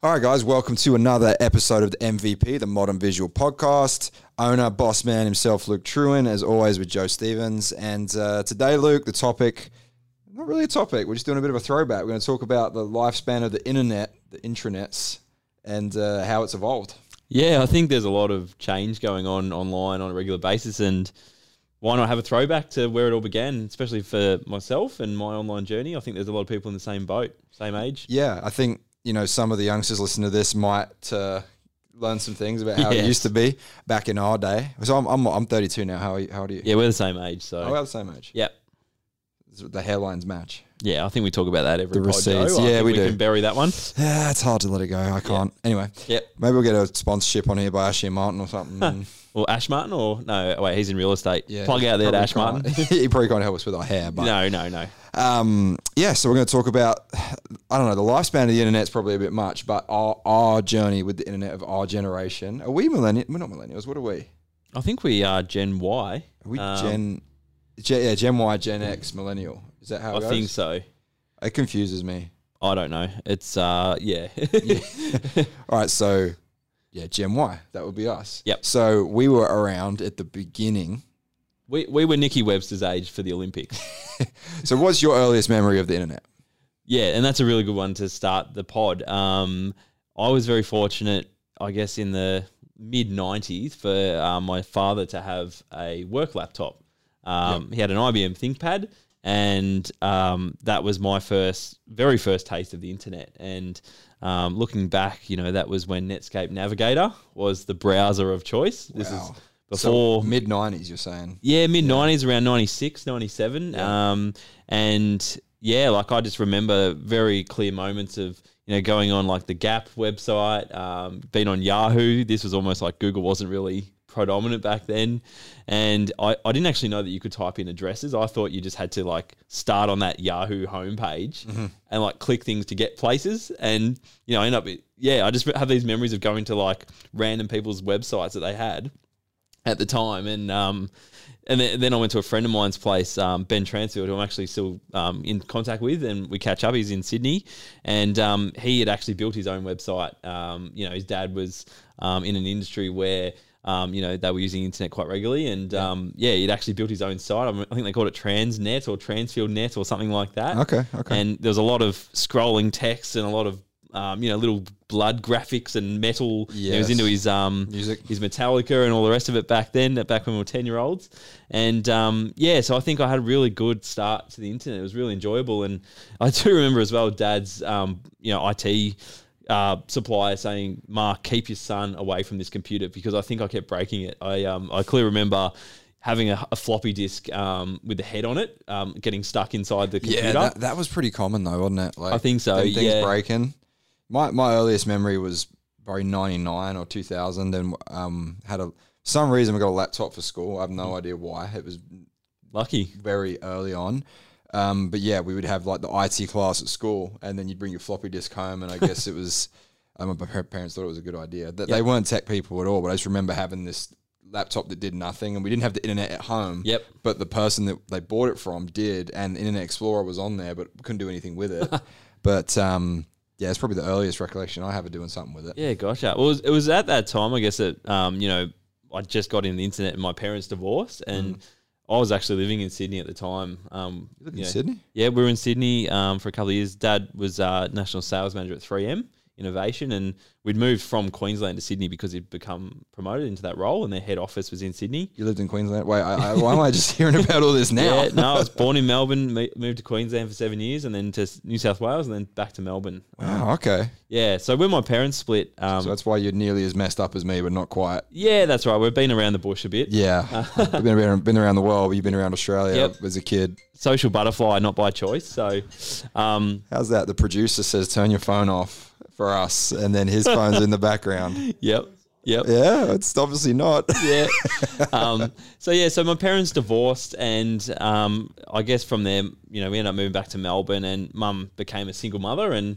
All right, guys, welcome to another episode of the MVP, the Modern Visual Podcast. Owner, boss man himself, Luke Truin, as always with Joe Stevens. And uh, today, Luke, the topic, not really a topic, we're just doing a bit of a throwback. We're going to talk about the lifespan of the internet, the intranets, and uh, how it's evolved. Yeah, I think there's a lot of change going on online on a regular basis, and why not have a throwback to where it all began, especially for myself and my online journey? I think there's a lot of people in the same boat, same age. Yeah, I think, you know, some of the youngsters listening to this might uh, learn some things about how it used to be back in our day. So I'm, I'm, I'm 32 now. How, are you, how old are you? Yeah, we're the same age, so Oh, we're the same age. Yep. The hairlines match. yeah. I think we talk about that every The receipts. I Yeah, we we do. can bury that one. Yeah, it's hard to let it go. I can't. Anyway, Yep. maybe we'll get a sponsorship on here by Ashley Martin or something. Or Ash Martin, or no? Wait, he's in real estate. yeah, Plug out there to Ash Martin. he probably can't help us with our hair, but no, no, no. um, yeah. So we're going to talk about I don't know the lifespan of the internet's probably a bit much, but our our journey with the internet of our generation. Are we millennials? We're not millennials. What are we? I think we are Gen Y. Are we Um, Gen? Gen yeah, Gen Y, Gen X, millennial. Is that how it I goes? think so. It confuses me. I don't know. It's uh, yeah. All right, so yeah, Gen Y. That would be us. Yep. So we were around at the beginning. we we were Nikki Webster's age for the Olympics. So what's your earliest memory of the internet? Yeah, and that's a really good one to start the pod. Um, I was very fortunate, I guess, in the mid '90s for um, my father to have a work laptop. Um, He had an IBM ThinkPad, and um, that was my first, very first taste of the internet. And um, looking back, you know, that was when Netscape Navigator was the browser of choice. This Wow. is before mid '90s. You're saying? yeah, mid nineties, around 96, 97. Um, and yeah, like I just remember very clear moments of you know going on like the Gap website, um, being on Yahoo. This was almost like Google wasn't really predominant back then, and I, I didn't actually know that you could type in addresses. I thought you just had to like start on that Yahoo homepage and like click things to get places, and you know I end up yeah I just have these memories of going to like random people's websites that they had at the time, and um, and then, then I went to a friend of mine's place, um, Ben Transfield, who I'm actually still um, in contact with, and we catch up. He's in Sydney, and um, he had actually built his own website. Um, you know, his dad was um, in an industry where. Um, you know, they were using internet quite regularly, and um, yeah, he'd actually built his own site. I think they called it Transnet or Transfield Net or something like that. Okay, okay. And there was a lot of scrolling text and a lot of um, you know little blood graphics and metal. He was into his um, Music. his Metallica and all the rest of it back then, back when we were 10 year olds. And um, yeah, so I think I had a really good start to the internet. It was really enjoyable. And I do remember as well, dad's, um, you know, IT uh, supplier saying, Mark, keep your son away from this computer because I think I kept breaking it. I, um, I clearly remember having a, a floppy disk um, with the head on it, um, getting stuck inside the computer. Yeah, that, that was pretty common though, wasn't it? Like I think so, things yeah. breaking. My my earliest memory was probably '99 or 2000, and um had a some reason we got a laptop for school. I have Mm. no idea why. It was Lucky. very early on. Um, but yeah, we would have like the IT class at school, and then you'd bring your floppy disk home, and I guess it was. Um, my parents thought it was a good idea. That they weren't tech people at all, but I just remember having this laptop that did nothing, and we didn't have the internet at home. Yep. But the person that they bought it from did, and Internet Explorer was on there, but couldn't do anything with it. but um, yeah, it's probably the earliest recollection I have of doing something with it. Yeah, gotcha. Well, it was, it was at that time, I guess, that, um, you know, I just got in the internet and my parents divorced. And I was actually living in Sydney at the time. Um, in you know, Sydney? Yeah, we were in Sydney um, for a couple of years. Dad was uh, national sales manager at 3M Innovation, and we'd moved from Queensland to Sydney because he'd become promoted into that role, and their head office was in Sydney. You lived in Queensland. Wait, I, I, why am I just hearing about all this now? Yeah, no, I was born in Melbourne, moved to Queensland for seven years, and then to New South Wales, and then back to Melbourne. Wow, okay. Yeah, so when my parents split, um, So that's why you're nearly as messed up as me, but not quite. yeah, that's right. We've been around the bush a bit. Yeah, we've been around, been around the world. You've been around Australia Yep. as a kid. social butterfly, not by choice. So, um, How's that? The producer says turn your phone off for us, and then his phone's in the background. yep, yep, Yeah, it's obviously not. yeah. um, so yeah, so my parents divorced, and um, I guess from there, you know, we ended up moving back to Melbourne, and Mum became a single mother, and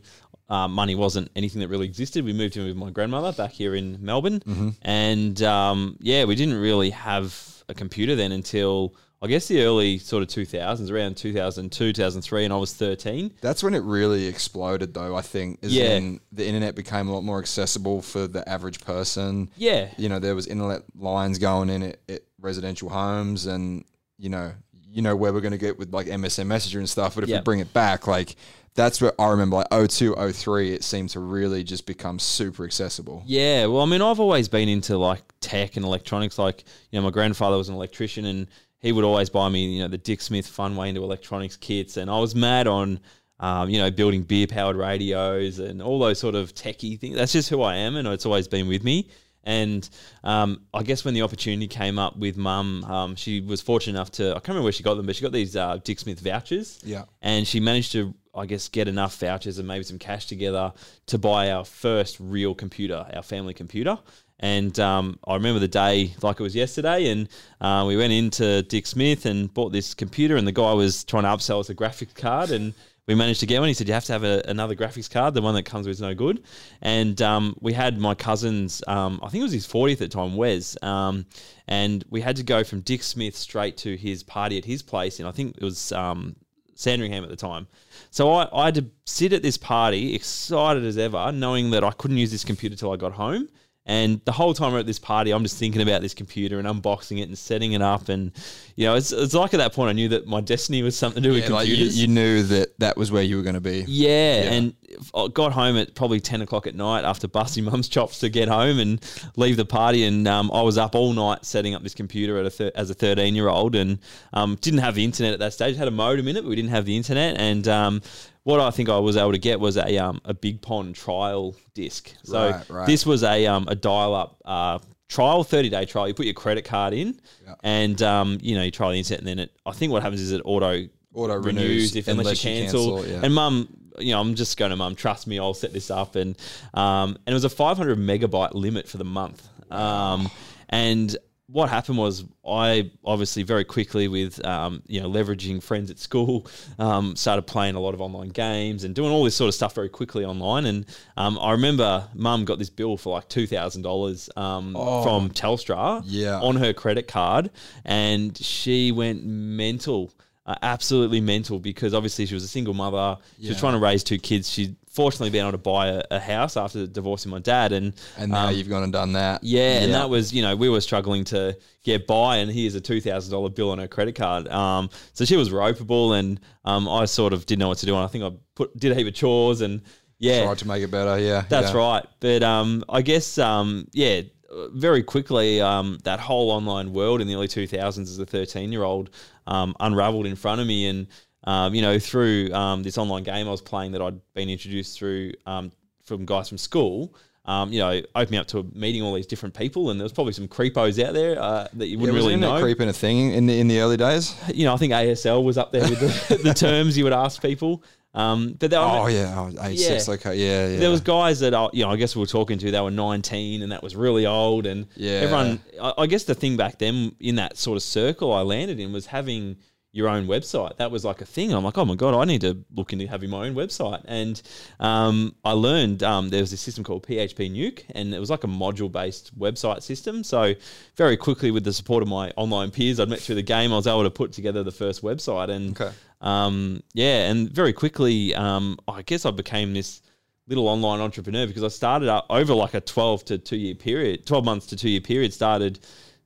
uh, money wasn't anything that really existed. We moved in with my grandmother back here in Melbourne, and um, yeah, we didn't really have a computer then until I guess the early sort of 2000s, around 2002, 2003, and I was 13. That's when it really exploded, though. I think is Yeah. when the internet became a lot more accessible for the average person. Yeah, You know, there was internet lines going in at, at residential homes, and you know, you know where we're going to get with like MSN Messenger and stuff. But if we bring it back, like that's where I remember, like 02, 03, it seemed to really just become super accessible. Yeah, well, I mean, I've always been into like tech and electronics. Like, you know, my grandfather was an electrician, and he would always buy me, you know, the Dick Smith Fun Way into electronics kits, and I was mad on, um, you know, building beer powered radios and all those sort of techie things. That's just who I am, and it's always been with me. And um, I guess when the opportunity came up with mum, um, she was fortunate enough to, I can't remember where she got them, but she got these uh, Dick Smith vouchers Yeah. and she managed to i guess get enough vouchers and maybe some cash together to buy our first real computer our family computer and um, i remember the day like it was yesterday and uh, we went into dick smith and bought this computer and the guy was trying to upsell us a graphics card and we managed to get one. He said, You have to have a, another graphics card. The one that comes with is no good. And um, we had my cousin's, um, I think it was his 40th at the time, Wes. Um, and we had to go from Dick Smith straight to his party at his place. And I think it was um, Sandringham at the time. So I, I had to sit at this party, excited as ever, knowing that I couldn't use this computer till I got home. And the whole time we're at this party, I'm just thinking about this computer and unboxing it and setting it up. And, you know, it's, it's like at that point I knew that my destiny was something to do with Yeah, like you, computers. you knew that that was where you were going to be. Yeah, and I got home at probably ten o'clock at night after busting mum's chops to get home and leave the party. And um, I was up all night setting up this computer at a thir- as a thirteen year old, and um, didn't have the internet at that stage. Had a modem in it, but we didn't have the internet. And um, what I think I was able to get was a um, a Big Pond trial disc. So Right, right. this was a um, a dial up. Uh, Trial, thirty day trial. You put your credit card in, and um, you know you try the internet, and then it. I think what happens is it auto Auto renews renews if unless, unless you you cancel. cancel, yeah. And mum, you know, I'm just going to mum. Trust me, I'll set this up. And um, and it was a 500 megabyte limit for the month. Um, and what happened was I obviously very quickly with um, you know leveraging friends at school um, started playing a lot of online games and doing all this sort of stuff very quickly online. And um, I remember mum got this bill for like two thousand dollars um, from Telstra Yeah. on her credit card, and she went mental. Uh, absolutely mental because obviously she was a single mother. She was trying to raise two kids. She'd fortunately been able to buy a, a house after divorcing my dad, and And now um, you've gone and done that. yeah, and that was you know we were struggling to get by, and here's a two thousand dollar bill on her credit card. Um, so she was ropeable, and um, I sort of didn't know what to do, and I think I put did a heap of chores, and yeah, tried to make it better. Yeah, that's yeah. right. But um, I guess um, yeah, very quickly um, that whole online world in the early two thousands as a thirteen year old um, unraveled in front of me, and um, you know through um, this online game I was playing that I'd been introduced through um, from guys from school. Um, you know, opened me up to meeting all these different people, and there was probably some creepos out there uh, that you wouldn't was really know. creeping a thing in the in the early days? You know, I think ASL was up there with the, the terms you would ask people. Um, but there, Oh yeah, oh, six. Yeah. Okay, yeah, yeah. there was guys that I, you know I guess we were talking to. They were nineteen, and that was really old. And Yeah. everyone, I, I guess the thing back then in that sort of circle I landed in was having your own website. That was like a thing. I'm like, oh my god, I need to look into having my own website. And um, I learned um, there was a system called PHP Nuke, and it was like a module-based website system. So very quickly, with the support of my online peers I'd met through the game, I was able to put together the first website. And Okay. um, yeah, and very quickly, um, I guess I became this little online entrepreneur because I started out over like a 12 to two year period, 12 months to two year period, started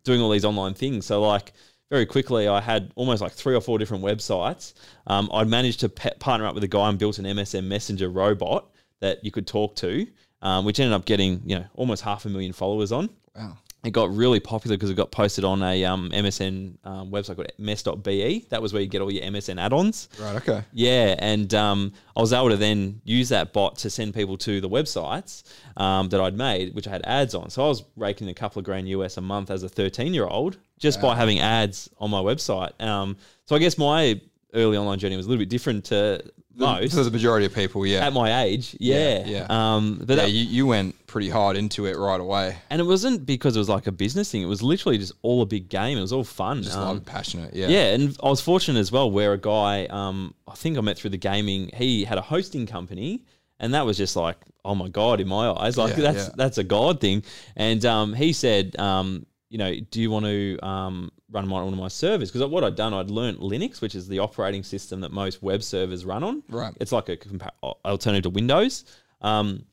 doing all these online things. So, like, very quickly, I had almost like three or four different websites. Um, I'd managed to pe- partner up with a guy and built an MSN Messenger robot that you could talk to, um, which ended up getting, you know, almost half a million followers on Wow. It got really popular because it got posted on a um, MSN um, website called mess.be. That was where you get all your MSN add-ons. Right. Okay. Yeah, and um, I was able to then use that bot to send people to the websites um, that I'd made, which I had ads on. So I was raking a couple of grand US a month as a 13-year-old just by having ads on my website. Um, so I guess my early online journey was a little bit different to most For the majority of people, yeah. at my age. Yeah, Yeah, Um, but yeah, that, you, you went pretty hard into it right away. and it wasn't because it was like a business thing. It was literally just all a big game. It was all fun. Just Um, love passionate. Yeah. yeah, and I was fortunate as well where a guy, um, I think I met through the gaming, he had a hosting company. And that was just like, oh my god, in my eyes, like Yeah, that's yeah. that's a god thing. And um, he said, um, you know, do you want to um, run my, one of my servers because what I'd done, I'd learnt Linux, which is the operating system that most web servers run on. Right. It's like a compa- alternative to Windows. Um,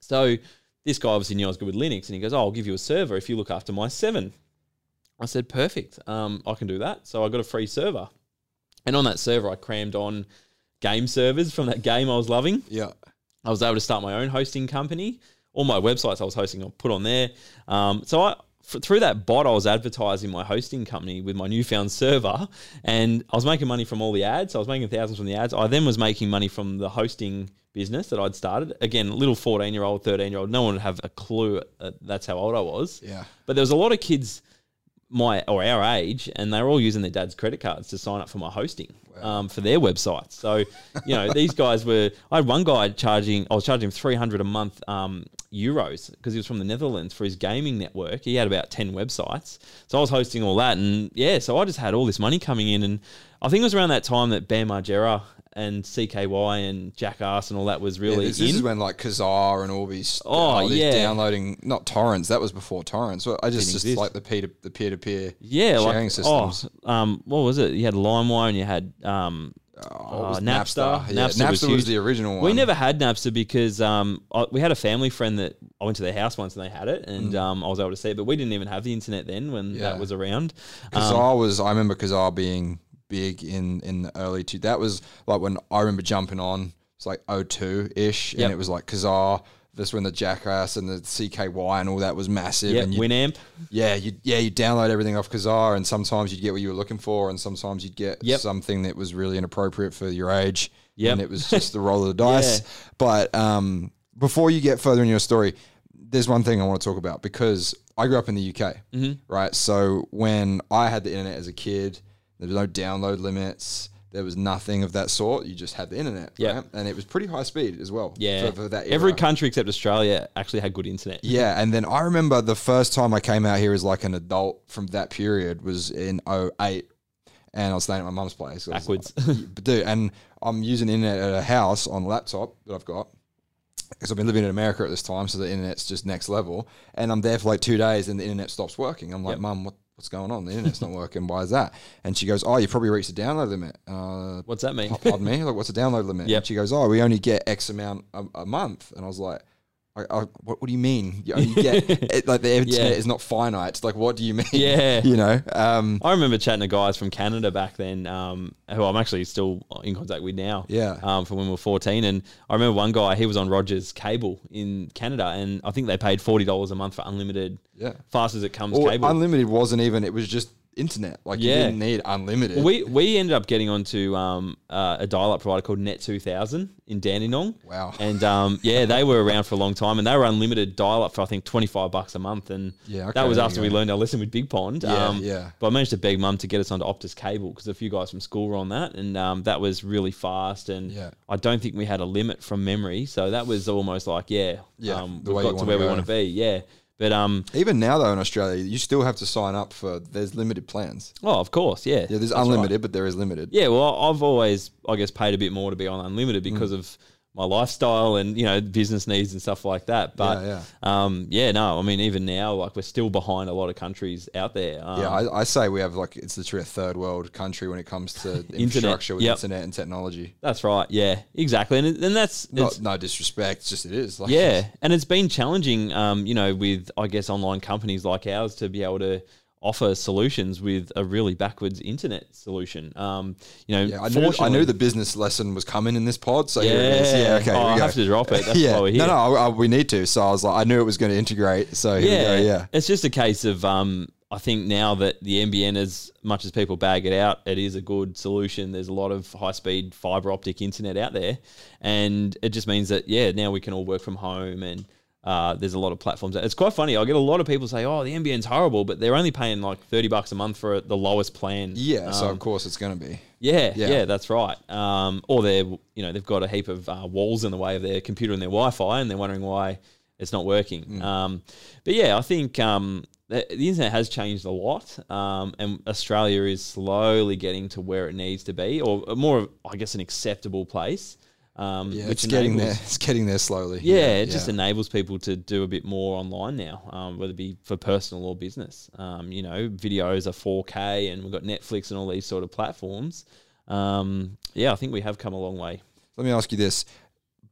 so this guy obviously knew I was good with Linux, and he goes, "Oh, I'll give you a server if you look after my seven. I said, "Perfect, um, I can do that." So I got a free server, and on that server, I crammed on game servers from that game I was loving. Yeah. I was able to start my own hosting company. All my websites I was hosting, I put on there. Um, so I f- through that bot, I was advertising my hosting company with my newfound server, and I was making money from all the ads. I was making thousands from the ads. I then was making money from the hosting business that I'd started. Again, little fourteen year old, thirteen year old. No one would have a clue. Uh, that's how old I was. Yeah. But there was a lot of kids my or our age, and they were all using their dad's credit cards to sign up for my hosting um, for their websites. So, you know, these guys were. I had one guy charging. I was charging him three hundred a month um, euros because he was from the Netherlands for his gaming network. He had about ten websites, so I was hosting all that, and yeah, so I just had all this money coming in, and I think it was around that time that Bam Margera and CKY and Jackass and all that was Yeah, really this, in. this is when like Kazaa and all these, Oh, all these yeah. downloading not torrents. That was before torrents. Well, I just just exist. like the peer the peer to peer yeah, sharing like systems. oh, um, what was it? You had LimeWire and you had um, Oh, uh, was Napster. Yeah, Napster Napster, was was, the original one. We never had Napster because um, I, we had a family friend that I went to their house once and they had it, and um, I was able to see it. But we didn't even have the internet then when Mm. Yeah. that was around. Um, Kazaa was. I remember Kazaa being big in in the early two. That was like when I remember jumping on. It's like 02 ish, Yep. and it was like Kazaa. This when the Jackass and the CKY and all that was massive. yeah, and Winamp. yeah, you yeah you download everything off Kazaa, and sometimes you'd get what you were looking for, and sometimes you'd get Yep. something that was really inappropriate for your age. Yep. and it was just the roll of the dice. Yeah. But um, before you get further in your story, there's one thing I want to talk about because I grew up in the UK, Mm-hmm. right? So when I had the internet as a kid, there was no download limits. There was nothing of that sort. You just had the internet, Yeah. right? And it was pretty high speed as well. Yeah, for, for that every country except Australia actually had good internet. Yeah, and then I remember the first time I came out here as like an adult from that period was in 08 and I was staying at my mum's place. Backwards. like- but dude, and I'm using internet at a house on a laptop that I've got because I've been living in America at this time, so the internet's just next level. And I'm there for like two days, and the internet stops working. I'm like, Yep. Mum, what, what's going on? The internet's not working. Why is that? And she goes, Oh, you probably reached the download limit. Uh, What's that mean? pardon me, like what's the download limit? Yeah. She goes, oh, we only get X amount a, a month, and I was like. I, I, what, what do you mean? You get it, like the internet Yeah. is not finite. It's like, what do you mean? Yeah. you know. Um, I remember chatting to guys from Canada back then, um, who I'm actually still in contact with now. Yeah. Um, from when we were 14, and I remember one guy he was on Rogers Cable in Canada, and I think they paid forty dollars a month for unlimited, yeah. fast as it comes Or cable. unlimited wasn't even. It was just internet. Like you Yeah. didn't need unlimited. We we ended up getting onto um, uh, a dial-up provider called Net 2000 in Dandenong. Wow. And um, yeah, they were around for a long time, and they were unlimited dial-up for I think 25 bucks a month. And Yeah, okay, that was there after you we go. learned our lesson with Big Pond. Yeah, um, yeah. But I managed to beg Mum to get us onto Optus Cable because a few guys from school were on that, and um, that was really fast. And Yeah. I don't think we had a limit from memory, so that was almost like yeah, Yeah, um, the we've way you got to wanna where we go. want to be. Yeah. But um, even now though in Australia, you still have to sign up for. There's limited plans. oh, of course, yeah. Yeah, there's That's right. unlimited, but there is limited. Yeah, well, I've always, I guess, paid a bit more to be on unlimited Mm. because of my lifestyle and you know business needs and stuff like that. But Yeah, um, yeah, no, I mean, even now, like we're still behind a lot of countries out there. Um, Yeah, I, I say we have like it's literally a third world country when it comes to infrastructure with yep. internet and technology. that's right. Yeah, exactly, and and that's Not no disrespect, it's just it is. Like, yeah, and it's been challenging, um, you know, with I guess online companies like ours to be able to offer solutions with a really backwards internet solution. Um, you know, Yeah, I knew, I knew the business lesson was coming in this pod, so here it is. Yeah, okay, Oh, I have to drop it. That's yeah, why we're here. no, no, I, I- we need to. So I was like, I knew it was going to integrate. So here yeah, we go. Yeah, It's just a case of um, I think now that the NBN, as much as people bag it out, it is a good solution. There's a lot of high speed fiber optic internet out there, and it just means that yeah, now we can all work from home and. Uh, there's a lot of platforms. It's quite funny. I get a lot of people say, "Oh, the NBN's horrible," but they're only paying like thirty bucks a month for the lowest plan. yeah. so Um, of course it's going to be. yeah, Yeah. yeah, that's right. Um, or they're you know they've got a heap of uh, walls in the way of their computer and their Wi-Fi, and they're wondering why it's not working. Mm. Um, but yeah, I think um, the, the internet has changed a lot, um, and Australia is slowly getting to where it needs to be, or more, of, I guess, an acceptable place. Um, Yeah, which it's getting there. It's getting there slowly. Yeah, it just enables people to do a bit more online now, um, whether it be for personal or business. Um, you know, videos are 4K, and we've got Netflix and all these sort of platforms. Um, yeah, I think we have come a long way. Let me ask you this: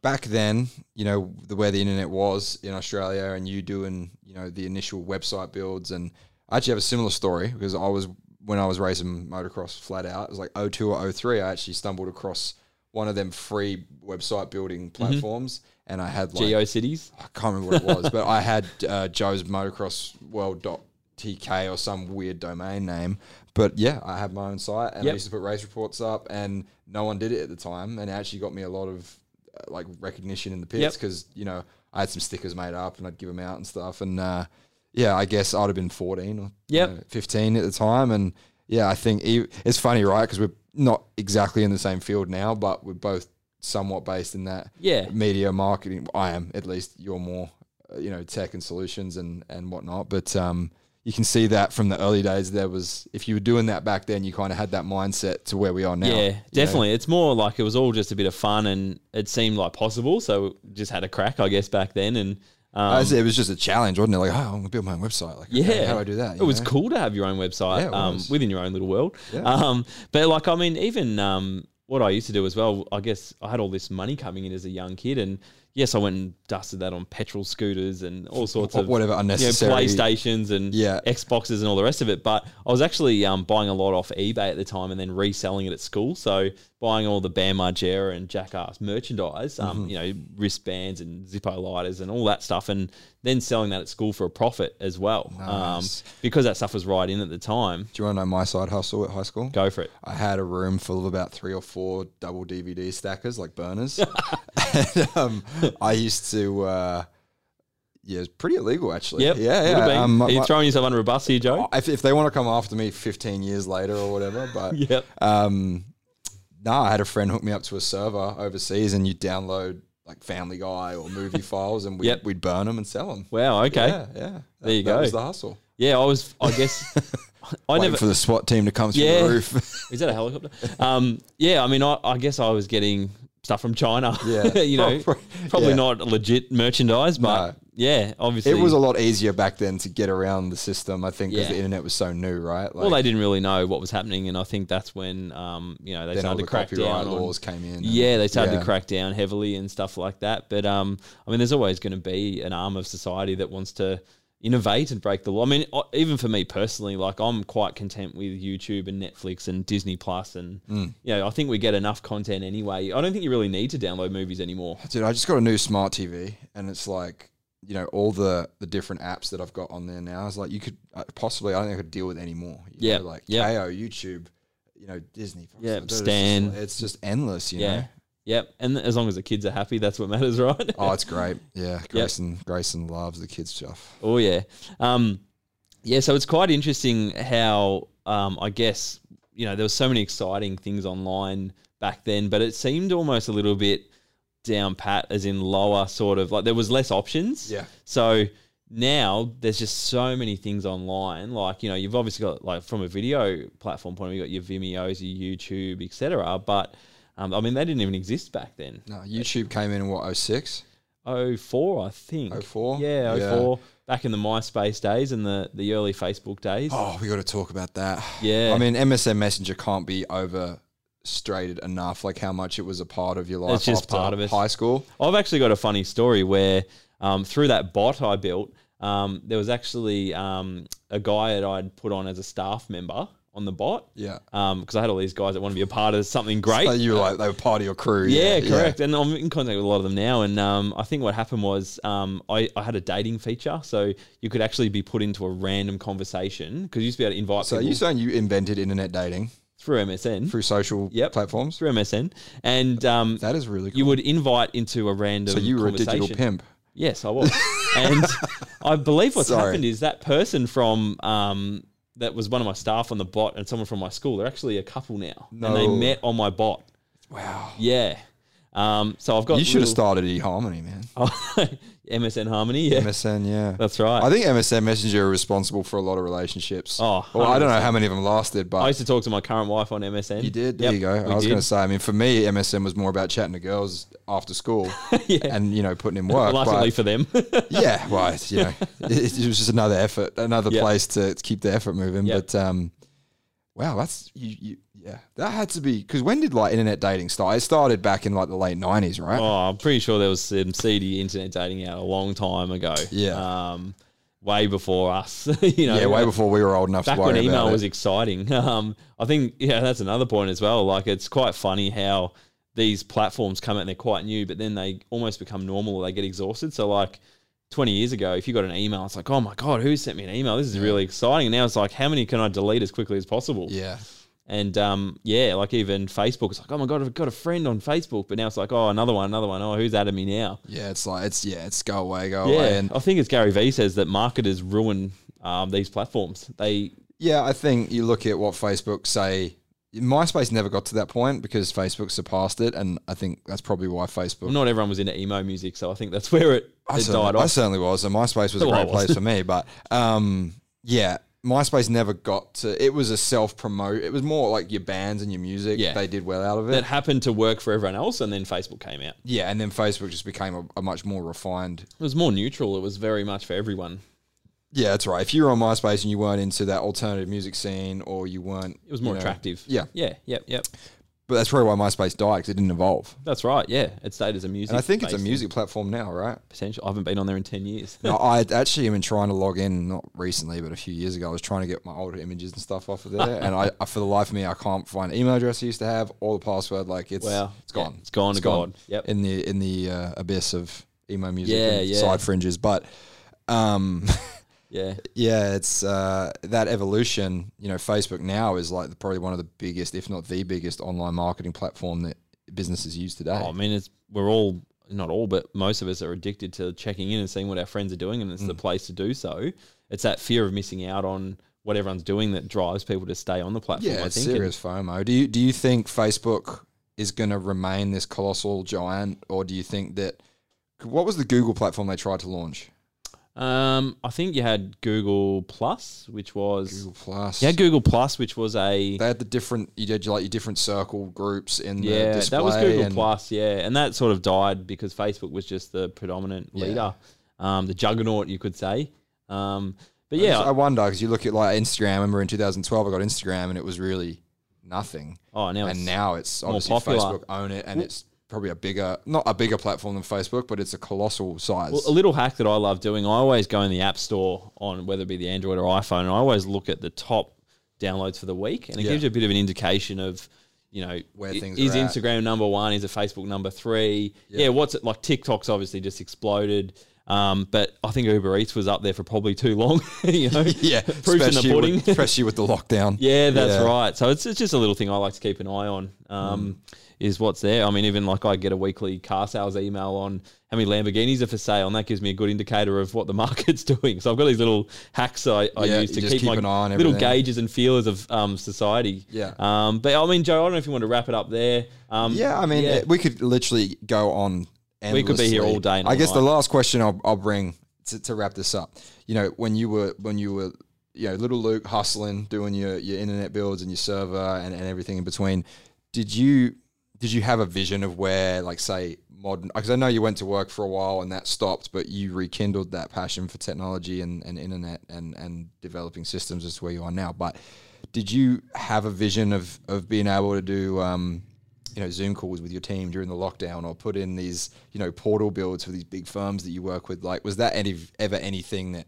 Back then, you know, the where the internet was in Australia, and you doing, you know, the initial website builds, and I actually have a similar story because I was when I was racing motocross flat out. It was like 02 or 03. I actually stumbled across one of them free website building platforms, and I had like GeoCities. I can't remember what it was, but I had uh, Joe's Motocross World dot TK or some weird domain name. But yeah, I had my own site and I used to put race reports up, and no one did it at the time, and it actually got me a lot of uh, like recognition in the pits because you know I had some stickers made up and I'd give them out and stuff, and uh, yeah, I guess I'd have been fourteen or you know, fifteen at the time, and yeah, I think e- it's funny, right? Because we're not exactly in the same field now, but we're both somewhat based in that Yeah. media marketing. I am at least. You're more, uh, you know, tech and solutions and and whatnot. But um, you can see that from the early days. There was if you were doing that back then, you kind of had that mindset to where we are now. Yeah, know? definitely. It's more like it was all just a bit of fun, and it seemed like possible. So just had a crack, I guess, back then. And um, it was just a challenge, wasn't it? Like, oh, I'm gonna build my own website. Like, Yeah, okay, how do I do that? It You was know? cool to have your own website Yeah, um, within your own little world. Yeah. Um, but like, I mean, even um, what I used to do as well. I guess I had all this money coming in as a young kid, and yes, I went and dusted that on petrol scooters and all sorts of whatever you know, unnecessary. PlayStations and Yeah. Xboxes and all the rest of it. But I was actually um, buying a lot off eBay at the time and then reselling it at school. So buying all the Bam Margera and Jackass merchandise, um, Mm-hmm. you know, wristbands and Zippo lighters and all that stuff, and then selling that at school for a profit as well. Nice. Um, because that stuff was right in at the time. Do you want to know my side hustle at high school? Go for it. I had a room full of about three or four double DVD stackers, like burners. and, um, I used to, uh, yeah, it's pretty illegal actually. Yep. Yeah, yeah. been. Um, Are you my- throwing yourself under a bus here, Joe? if, if they want to come after me 15 years later or whatever, but Yep. um, no, I had a friend hook me up to a server overseas, and you download like Family Guy or movie files, and we'd, Yep. we'd burn them and sell them. Wow. Okay. Yeah, yeah. There you that go. was the hustle. Yeah, I was. I guess I Waiting never. for the SWAT team to come through Yeah. the roof. Is that a helicopter? Um, yeah, I mean, I, I guess I was getting stuff from China. Yeah. you know, Probably- probably yeah. not legit merchandise, but No. yeah, obviously it was a lot easier back then to get around the system. I think because Yeah. the internet was so new, right? Like, well, they didn't really know what was happening, and I think that's when um, you know they started to crack down on. laws came in. and- Yeah, they started yeah. to crack down heavily and stuff like that. But um, I mean, there's always going to be an arm of society that wants to innovate and break the law. I mean, even for me personally, like I'm quite content with YouTube and Netflix and Disney Plus, and Mm. you know, I think we get enough content anyway. I don't think you really need to download movies anymore. Dude, I just got a new smart TV, and it's like you know all the the different apps that I've got on there now. It's like you could uh, possibly I don't think I could deal with any more. You Yeah, know, like yeah. Kayo, YouTube, you know Disney. Plus. Yeah, It's just- Stan. It's just endless. You Yeah. know. Yep, and as long as the kids are happy, that's what matters, right? Oh, it's great. Yeah, Grayson Grayson loves the kids stuff. Oh yeah, um, yeah. So it's quite interesting how um, I guess you know there were so many exciting things online back then, but it seemed almost a little bit down pat, as in lower sort of like there was less options. Yeah. So now there's just so many things online. Like you know you've obviously got like from a video platform point of view, you got your Vimeos, your YouTube, etc. But um, I mean they didn't even exist back then. No, YouTube came in in what 06? 04, I think. 04? Yeah, Yeah. 04. Back in the MySpace days and the, the early Facebook days. Oh, we got to talk about that. Yeah. I mean, MSN Messenger can't be overstated enough. Like how much it was a part of your life. It's just part of it. High school. I've actually got a funny story where um, through that bot I built, um, there was actually um, a guy that I'd put on as a staff member on the bot. Yeah. Because I had all these guys that want to be a part of something great. So you were like they were part of your crew. Yeah, correct. And I'm in contact with a lot of them now. And um, I think what happened was um, I, I had a dating feature. So you could actually be put into a random conversation because you used to be able to invite So people you saying you invented internet dating through MSN. through social Yep. platforms? through MSN. And um, That is really cool. you would invite into a random so you were a digital pimp. Yes, I was. and I believe what's Sorry. happened is that person from um, that was one of my staff on the bot and someone from my school. They're actually a couple now, and they met on my bot. Wow. Yeah. Um, so I've got You should have started eHarmony, man. Oh, MSN Harmony. Yeah, MSN, yeah. that's right. I think MSN Messenger are responsible for a lot of relationships. Oh, well, I don't know how many of them lasted, but. I used to talk to my current wife on MSN. you did. There Yep, you go. I was going to say, I mean, for me, MSN was more about chatting to girls after school yeah. and you know putting in work. Luckily for them. yeah, well, you know, it, it was just another effort, another Yep. place to, to keep the effort moving. Yep. But um, wow, that's you, you. Yeah, that had to be because when did like internet dating start? It started back in like the late nineties, right? oh, I'm pretty sure there was some seedy internet dating out a long time ago. Yeah. Um, way before us. you know. yeah, way before we were old enough back to worry when email was exciting. Um, I think yeah, that's another point as well. Like it's quite funny how these platforms come out and they're quite new, but then they almost become normal or they get exhausted. So like 20 years ago, if you got an email, it's like, oh my god, who sent me an email? This is really exciting. And now it's like, how many can I delete as quickly as possible? Yeah, And um, yeah, like even Facebook, it's like, oh my god, I've got a friend on Facebook, but now it's like, oh, another one, another one. Oh, who's added me now? yeah. It's like it's yeah, it's go away, go Yeah, away, and I think it's Gary Vee says that marketers ruin um, these platforms. They Yeah, I think you look at what Facebook say. MySpace never got to that point because Facebook surpassed it, and I think that's probably why Facebook. not everyone was into emo music, so I think that's where it, it died off. I certainly was, and MySpace was a Well, I great place for me. But um, yeah, MySpace never got to. It was a self promote. It was more like your bands and your music. Yeah. they did well out of it. that happened to work for everyone else, and then Facebook came out. yeah, and then Facebook just became a, a much more refined. It was more neutral. It was very much for everyone. Yeah, that's right. If you were on MySpace and you weren't into that alternative music scene, or you weren't, It was more you know- attractive. Yeah, Yeah, yep, yep. but that's probably why MySpace died because it didn't evolve. That's right. Yeah, it stayed as a music. And I think it's a music platform now, right? potential. I haven't been on there in ten years. No, I actually have been trying to log in, not recently, but a few years ago. I was trying to get my older images and stuff off of there, and I, I, for the life of me, I can't find the email address I used to have or the password. Like it's, Wow. it's gone, Yeah, it's gone to God. Yep. in the in the uh, abyss of emo music Yeah, and yeah. side fringes. But um, Yeah, yeah, it's uh, that evolution. You know, Facebook now is like probably one of the biggest, if not the biggest, online marketing platform that businesses use today. Oh, I mean, it's we're all not all, but most of us are addicted to checking in and seeing what our friends are doing, and it's the Mm. place to do so. It's that fear of missing out on what everyone's doing that drives people to stay on the platform. Yeah, I think. And- serious FOMO. Do you do you think Facebook is going to remain this colossal giant, or do you think that what was the Google platform they tried to launch? Um, I think you had Google Plus, which was Google Plus. you had Google Plus, which was a they had the different. You did like your different circle groups in the yeah, that was Google Plus, yeah, and that sort of died because Facebook was just the predominant Yeah. leader, um, the juggernaut, you could say. Um, but I yeah, just- I wonder because you look at like Instagram. I remember in 2012, I got Instagram, and it was really nothing. oh now it's and now it's obviously popular. Facebook own it, and it's probably a bigger, not a bigger platform than Facebook, but it's a colossal size. Well, a little hack that I love doing, I always go in the App Store on whether it be the Android or iPhone, and I always look at the top downloads for the week, and it Yeah. gives you a bit of an indication of, you know, Where things is are at. Instagram number one, is it Facebook number three? Yeah. Yeah, what's it like? TikTok's obviously just exploded. Um, but I think Uber Eats was up there for probably too long. you know, yeah, proofs in the pudding. with, especially with the lockdown. Yeah, that's Yeah. right. So it's, it's just a little thing I like to keep an eye on. Um, Is what's there. I mean, even like I get a weekly car sales email on how many Lamborghinis are for sale, and that gives me a good indicator of what the market's doing. So I've got these little hacks I, I Yeah, use to keep, keep my an eye on little everything. gauges and feelers of um, society. Yeah. Um, but I mean, Joe, I don't know if you want to wrap it up there. Um, Yeah, I mean, yeah. we could literally go on. We could be here all day I guess the last question I'll, I'll bring to, to wrap this up. You know, when you were when you were, you know, little Luke hustling, doing your your internet builds and your server and, and everything in between. Did you did you have a vision of where, like, say, modern? Because I know you went to work for a while and that stopped, but you rekindled that passion for technology and, and internet and and developing systems as to where you are now. But did you have a vision of of being able to do um, you know Zoom calls with your team during the lockdown, or put in these you know portal builds for these big firms that you work with? Like, was that any ever anything that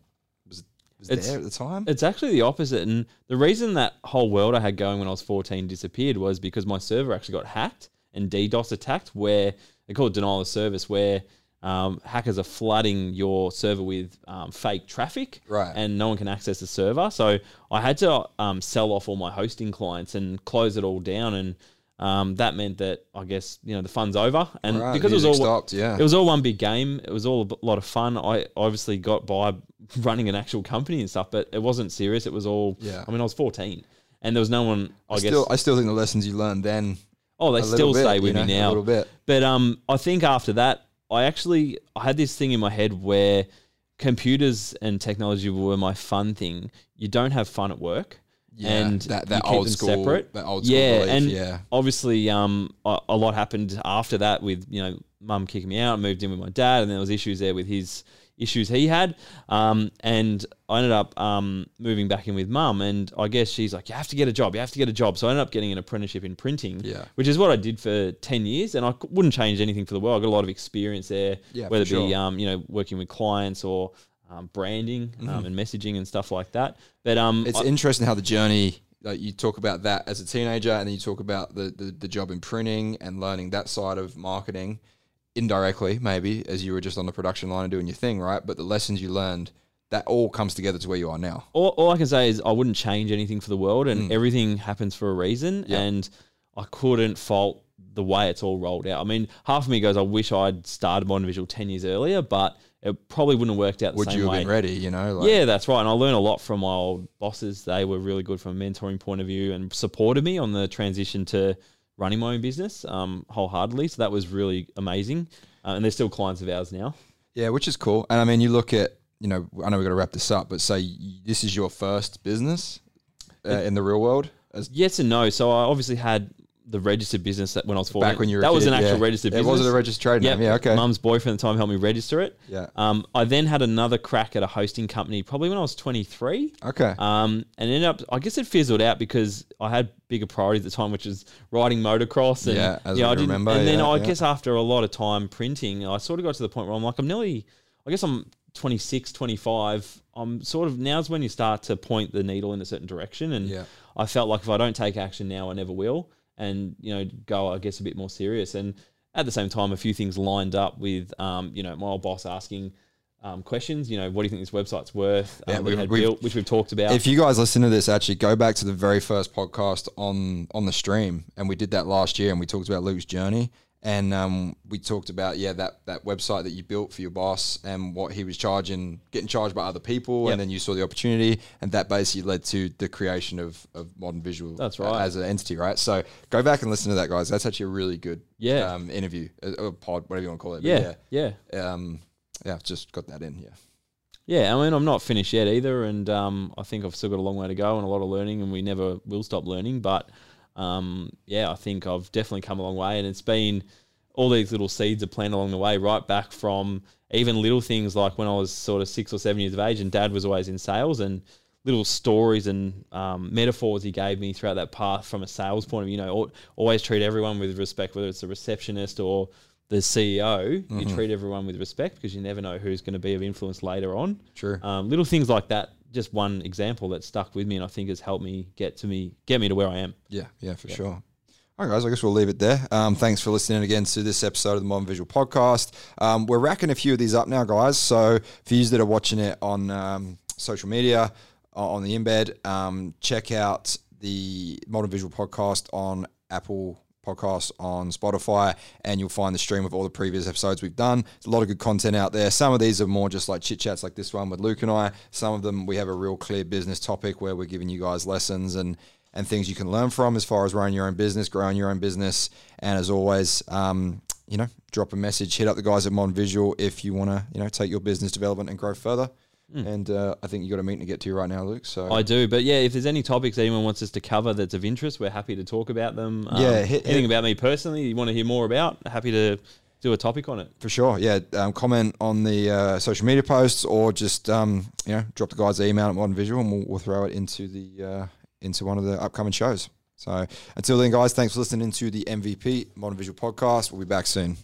was was It's- there at the time? It's actually the opposite. And the reason that whole world I had going when I was 14 disappeared was because my server actually got hacked and DDoS attacked, where they call it denial of service, where um, hackers are flooding your server with um, fake traffic. Right. And no one can access the server. So I had to um, sell off all my hosting clients and close it all down. And um, that meant that I guess, you know, the fun's over. And Right, because it was all stopped, yeah. it was all one big game. It was all a lot of fun. I obviously got by running an actual company and stuff, but it wasn't serious. It was all. Yeah. I mean, I was fourteen, and there was no one. I, I guess. still I still think the lessons you learned then Oh, they still bit, stay you with know, me a little bit. But um, I think after that, I actually I had this thing in my head where computers and technology were my fun thing. You don't have fun at work. Yeah, and that- that you old school- separate. that old school yeah, belief, and yeah. obviously, um, a, a lot happened after that with you know mum kicking me out, moved in with my dad, and there was issues there with his issues he had, um, and I ended up um, moving back in with mum, and I guess she's like, you have to get a job, you have to get a job, so I ended up getting an apprenticeship in printing, Yeah. which is what I did for ten years, and I wouldn't change anything for the world. I got a lot of experience there, Yeah, whether it be sure. um, you know working with clients or um, branding um, and messaging and stuff like that. But um, Mm-hmm. It's I- interesting how the journey. Like you talk about that as a teenager, and then you talk about the, the the job in printing and learning that side of marketing indirectly, maybe as you were just on the production line and doing your thing, right? But the lessons you learned, that all comes together to where you are now. all, all I can say is I wouldn't change anything for the world, and mm. everything happens for a reason. Yeah. And I couldn't fault the way it's all rolled out. I mean, half of me goes, I wish I'd started Modern Visual ten years earlier, but it probably wouldn't have worked out the Would same you have way. been ready? You know, like, yeah, that's right. And I learned a lot from my old bosses. They were really good from a mentoring point of view and supported me on the transition to running my own business um, wholeheartedly. So that was really amazing. Uh, and they're still clients of ours now. Yeah, which is cool. And I mean, you look at, you know, I know we've got to wrap this up, but say this is your first business uh, in the real world. As Yes and no. So I obviously had the registered business that when I was 14. back when you were a that was kid, an actual yeah. registered business. It wasn't a registered trade Yep. name? Yeah, okay. Mum's boyfriend at the time helped me register it. Yeah. Um, I then had another crack at a hosting company probably when I was 23. Okay. Um, and ended up, I guess it fizzled out because I had bigger priorities at the time, which was riding motocross. And, Yeah, as you know, I didn't, remember, And then yeah, I yeah. guess after a lot of time printing, I sort of got to the point where I'm like, I'm nearly, I guess I'm 26, 25. I'm sort of, now's when you start to point the needle in a certain direction. And Yeah. I felt like if I don't take action now, I never will. And, you know, go, I guess, a bit more serious. And at the same time, a few things lined up with, um, you know, my old boss asking um, questions. You know, what do you think this website's worth? Yeah, um, we we've- had we've- built, which we've talked about. If you guys listen to this, actually go back to the very first podcast on on the stream, and we did that last year, and we talked about Luke's journey, and um, we talked about yeah that that website that you built for your boss and what he was charging, getting charged by other people, Yep. and then you saw the opportunity, and that basically led to the creation of of Modern Visual. That's right. as an entity, right? So go back and listen to that, guys. That's actually a really good Yeah. um, interview, a, a pod, whatever you want to call it. Yeah, yeah, yeah, um, yeah. Just got that in. Yeah. yeah. I mean, I'm not finished yet either, and um, I think I've still got a long way to go and a lot of learning, and we never will stop learning. But um, yeah, I think I've definitely come a long way, and it's been all these little seeds are planted along the way, right back from even little things like when I was sort of six or seven years of age, and Dad was always in sales, and little stories and um, metaphors he gave me throughout that path from a sales point of view. You know, always treat everyone with respect, whether it's the receptionist or the CEO. You treat everyone with respect because you never know who's going to be of influence later on. Sure. Um, little things like that. Just one example that stuck with me, and I think has helped me get to me get me to where I am. Yeah, yeah, for sure. All right, guys, I guess we'll leave it there. Um, thanks for listening again to this episode of the Modern Visual Podcast. Um, we're racking a few of these up now, guys. So for you that are watching it on um, social media, on the embed, um, check out the Modern Visual Podcast on Apple Podcasts, on Spotify, and you'll find the stream of all the previous episodes we've done. There's a lot of good content out there. Some of these are more just like chit chats, like this one with Luke and I. Some of them we have a real clear business topic where we're giving you guys lessons and and things you can learn from as far as running your own business, growing your own business. And as always, um, you know, drop a message, hit up the guys at Modern Visual if you want to, you know, take your business development and grow further. And uh, I think you got a meeting to get to right now, Luke. So I do, but yeah, if there's any topics anyone wants us to cover that's of interest, we're happy to talk about them. Um, Yeah, hit- anything hit- about me personally you want to hear more about, happy to do a topic on it. for sure, yeah, um, comment on the uh, social media posts or just um, you know drop the guys an email at Modern Visual and we'll, we'll throw it into the uh, into one of the upcoming shows. So until then, guys, thanks for listening to the MVP Modern Visual Podcast. We'll be back soon.